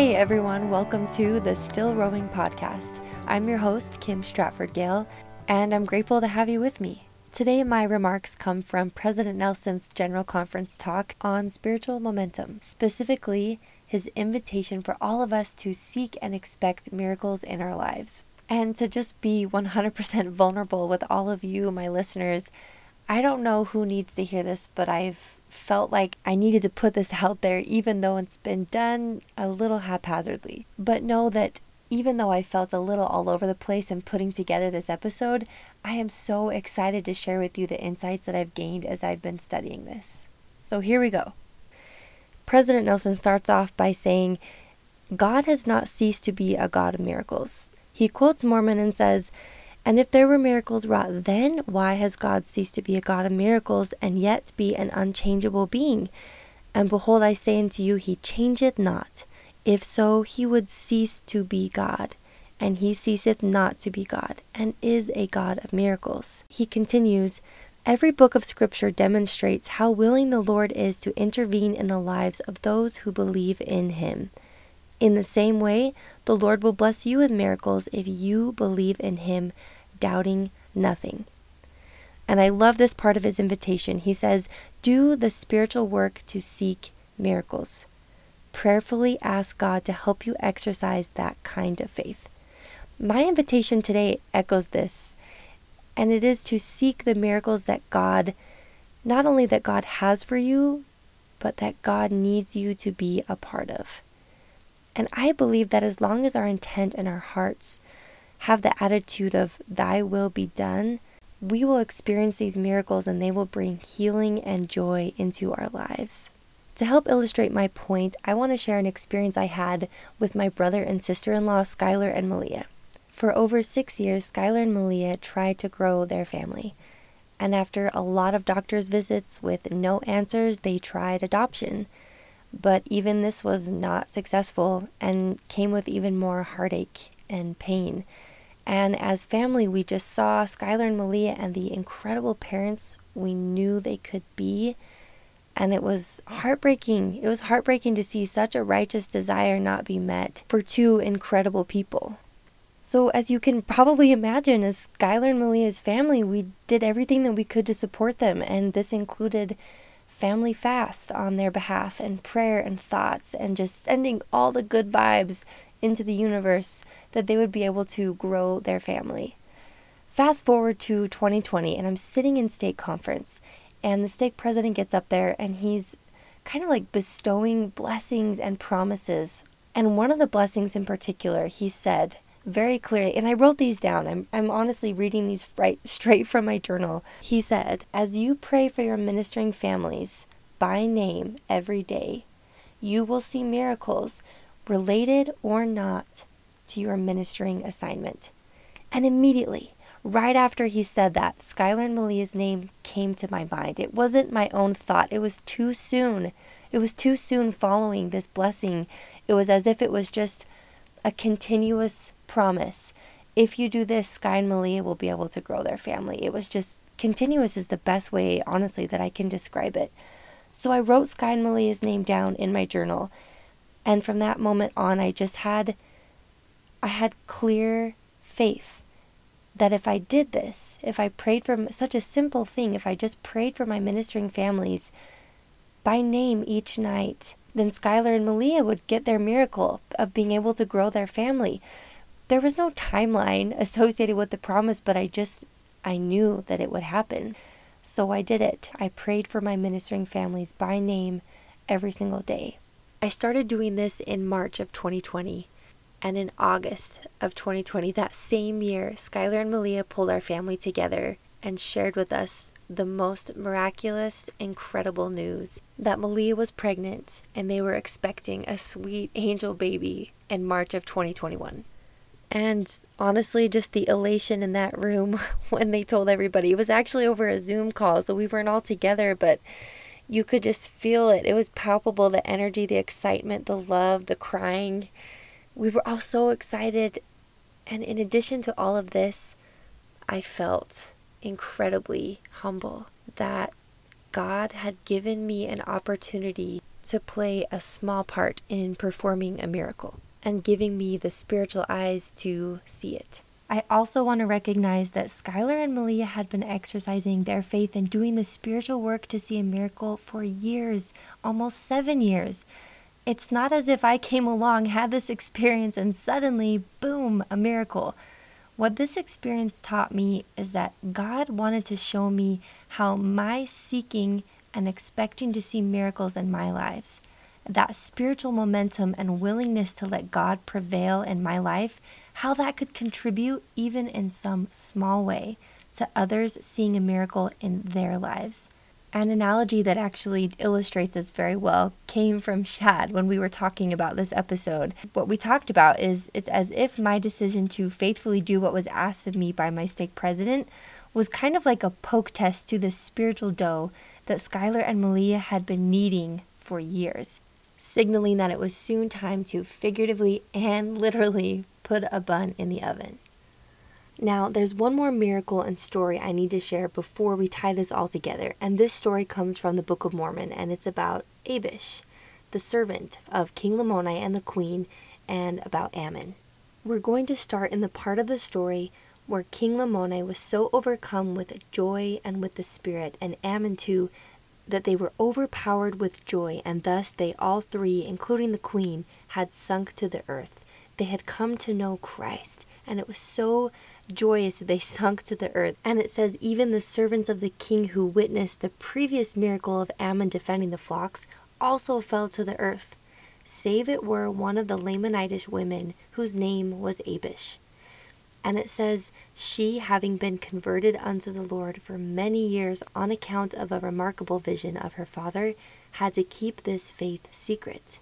Hey everyone, welcome to the Still Rowing podcast. I'm your host, Kim Stratford Gale, and I'm grateful to have you with me. Today, my remarks come from President Nelson's General Conference talk on spiritual momentum, specifically, his invitation for all of us to seek and expect miracles in our lives. And to just be 100% vulnerable with all of you, my listeners, I don't know who needs to hear this, but I've felt like I needed to put this out there, even though it's been done a little haphazardly. But know that even though I felt a little all over the place in putting together this episode, I am so excited to share with you the insights that I've gained as I've been studying this. So here we go. President Nelson starts off by saying, God has not ceased to be a God of miracles. He quotes Mormon and says, and if there were miracles wrought then, why has God ceased to be a God of miracles and yet be an unchangeable being? And behold, I say unto you, he changeth not. If so, he would cease to be God. And he ceaseth not to be God, and is a God of miracles. He continues, Every book of Scripture demonstrates how willing the Lord is to intervene in the lives of those who believe in him. In the same way, the Lord will bless you with miracles if you believe in him, doubting nothing. And I love this part of his invitation. He says, Do the spiritual work to seek miracles. Prayerfully ask God to help you exercise that kind of faith. My invitation today echoes this, and it is to seek the miracles that God, not only that God has for you, but that God needs you to be a part of. And I believe that as long as our intent and our hearts have the attitude of, Thy will be done, we will experience these miracles and they will bring healing and joy into our lives. To help illustrate my point, I want to share an experience I had with my brother and sister in law, Skylar and Malia. For over six years, Skylar and Malia tried to grow their family. And after a lot of doctor's visits with no answers, they tried adoption. But even this was not successful and came with even more heartache and pain. And as family, we just saw Skylar and Malia and the incredible parents we knew they could be and it was heartbreaking. It was heartbreaking to see such a righteous desire not be met for two incredible people. So, as you can probably imagine, as Skylar and Malia's family, we did everything that we could to support them, and this included family fasts on their behalf, and prayer and thoughts, and just sending all the good vibes into the universe that they would be able to grow their family. Fast forward to 2020, and I'm sitting in stake conference, and the stake president gets up there and he's kind of like bestowing blessings and promises. And one of the blessings in particular, he said very clearly, and I wrote these down. I'm, I'm honestly reading these right straight from my journal. He said, As you pray for your ministering families by name every day, you will see miracles related or not to your ministering assignment. And immediately, Right after he said that, Skylar and Malia's name came to my mind. It wasn't my own thought. It was too soon. It was too soon following this blessing. It was as if it was just a continuous promise. If you do this, Sky and Malia will be able to grow their family. It was just continuous is the best way, honestly, that I can describe it. So I wrote Sky and Malia's name down in my journal. And from that moment on, I just had, I had clear faith that if I did this, if I prayed for such a simple thing, if I just prayed for my ministering families by name each night, then Skylar and Malia would get their miracle of being able to grow their family. There was no timeline associated with the promise, but I just, I knew that it would happen. So I did it. I prayed for my ministering families by name every single day. I started doing this in March of 2020. And in August of 2020, that same year, Skylar and Malia pulled our family together and shared with us the most miraculous, incredible news that Malia was pregnant and they were expecting a sweet angel baby in March of 2021. And honestly, just the elation in that room when they told everybody. It was actually over a Zoom call, so we weren't all together, but you could just feel it. It was palpable the energy, the excitement, the love, the crying we were all so excited. And in addition to all of this, I felt incredibly humble that God had given me an opportunity to play a small part in performing a miracle and giving me the spiritual eyes to see it. I also want to recognize that Skylar and Malia had been exercising their faith and doing the spiritual work to see a miracle for years, almost seven years. It's not as if I came along, had this experience, and suddenly, boom, a miracle. What this experience taught me is that God wanted to show me how my seeking and expecting to see miracles in my lives, that spiritual momentum and willingness to let God prevail in my life, how that could contribute, even in some small way, to others seeing a miracle in their lives. An analogy that actually illustrates this very well came from Shad when we were talking about this episode. What we talked about is it's as if my decision to faithfully do what was asked of me by my stake president was kind of like a poke test to the spiritual dough that Skylar and Malia had been kneading for years, signaling that it was soon time to figuratively and literally put a bun in the oven. Now, there's one more miracle and story I need to share before we tie this all together, and this story comes from the Book of Mormon, and it's about Abish, the servant of King Lamoni and the queen, and about Ammon. We're going to start in the part of the story where King Lamoni was so overcome with joy and with the Spirit, and Ammon too, that they were overpowered with joy, and thus they all three, including the queen, had sunk to the earth. They had come to know Christ, and it was so joyous that they sunk to the earth. And it says, Even the servants of the king who witnessed the previous miracle of Ammon defending the flocks also fell to the earth, save it were one of the Lamanitish women whose name was Abish. And it says, She, having been converted unto the Lord for many years on account of a remarkable vision of her father, had to keep this faith secret.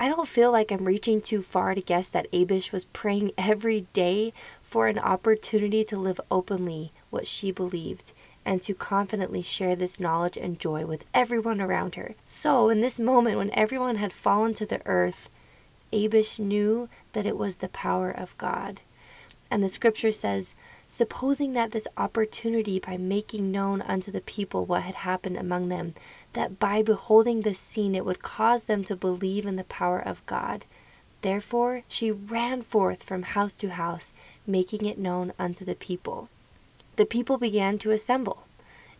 I don't feel like I'm reaching too far to guess that Abish was praying every day for an opportunity to live openly what she believed and to confidently share this knowledge and joy with everyone around her. So, in this moment when everyone had fallen to the earth, Abish knew that it was the power of God. And the scripture says, supposing that this opportunity by making known unto the people what had happened among them, that by beholding this scene it would cause them to believe in the power of God. Therefore she ran forth from house to house, making it known unto the people. The people began to assemble.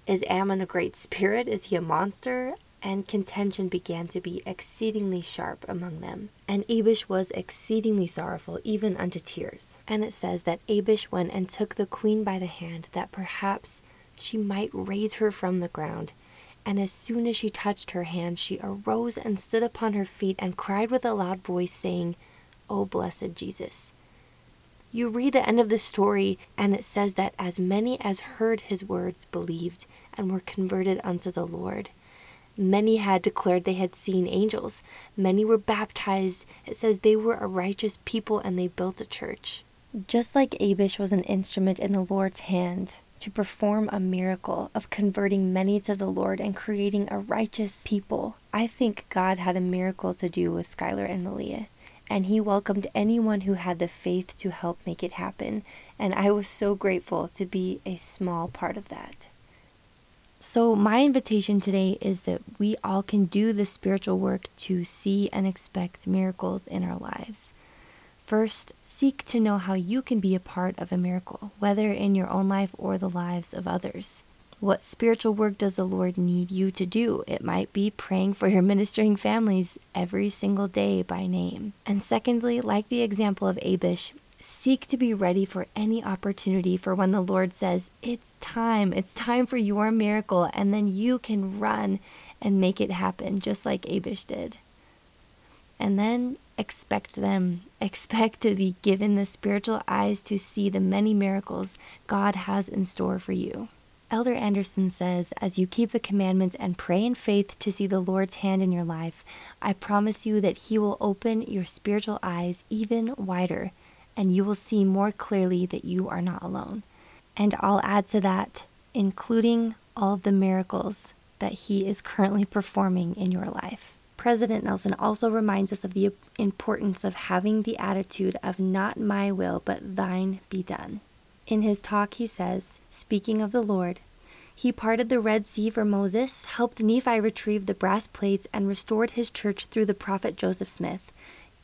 Is Ammon a great spirit? Is he a monster? And contention began to be exceedingly sharp among them. And Abish was exceedingly sorrowful, even unto tears. And it says that Abish went and took the queen by the hand, that perhaps she might raise her from the ground. And as soon as she touched her hand, she arose and stood upon her feet and cried with a loud voice, saying, O blessed Jesus, you read the end of the story, and it says that as many as heard his words believed and were converted unto the Lord. Many had declared they had seen angels. Many were baptized. It says they were a righteous people and they built a church. Just like Abish was an instrument in the Lord's hand to perform a miracle of converting many to the Lord and creating a righteous people, I think God had a miracle to do with Skylar and Malia and he welcomed anyone who had the faith to help make it happen. And I was so grateful to be a small part of that. So, my invitation today is that we all can do the spiritual work to see and expect miracles in our lives. First, seek to know how you can be a part of a miracle, whether in your own life or the lives of others. What spiritual work does the Lord need you to do? It might be praying for your ministering families every single day by name. And secondly, like the example of Abish, seek to be ready for any opportunity for when the Lord says, It's time, it's time for your miracle, and then you can run and make it happen, just like Abish did. And then expect them. Expect to be given the spiritual eyes to see the many miracles God has in store for you. Elder Anderson says, As you keep the commandments and pray in faith to see the Lord's hand in your life, I promise you that He will open your spiritual eyes even wider, and you will see more clearly that you are not alone. And I'll add to that, including all of the miracles that He is currently performing in your life. President Nelson also reminds us of the importance of having the attitude of not my will, but thine be done. In his talk, he says, speaking of the Lord, He parted the Red Sea for Moses, helped Nephi retrieve the brass plates, and restored his church through the prophet Joseph Smith.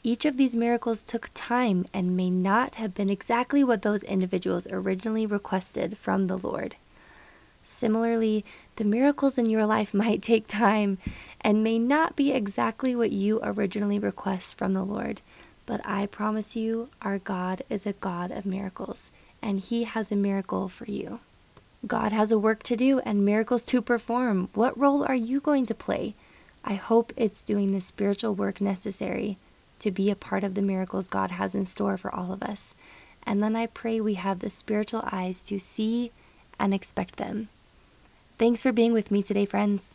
Each of these miracles took time and may not have been exactly what those individuals originally requested from the Lord. Similarly, the miracles in your life might take time and may not be exactly what you originally request from the Lord. But I promise you, our God is a God of miracles, and He has a miracle for you. God has a work to do and miracles to perform. What role are you going to play? I hope it's doing the spiritual work necessary to be a part of the miracles God has in store for all of us. And then I pray we have the spiritual eyes to see and expect them. Thanks for being with me today, friends.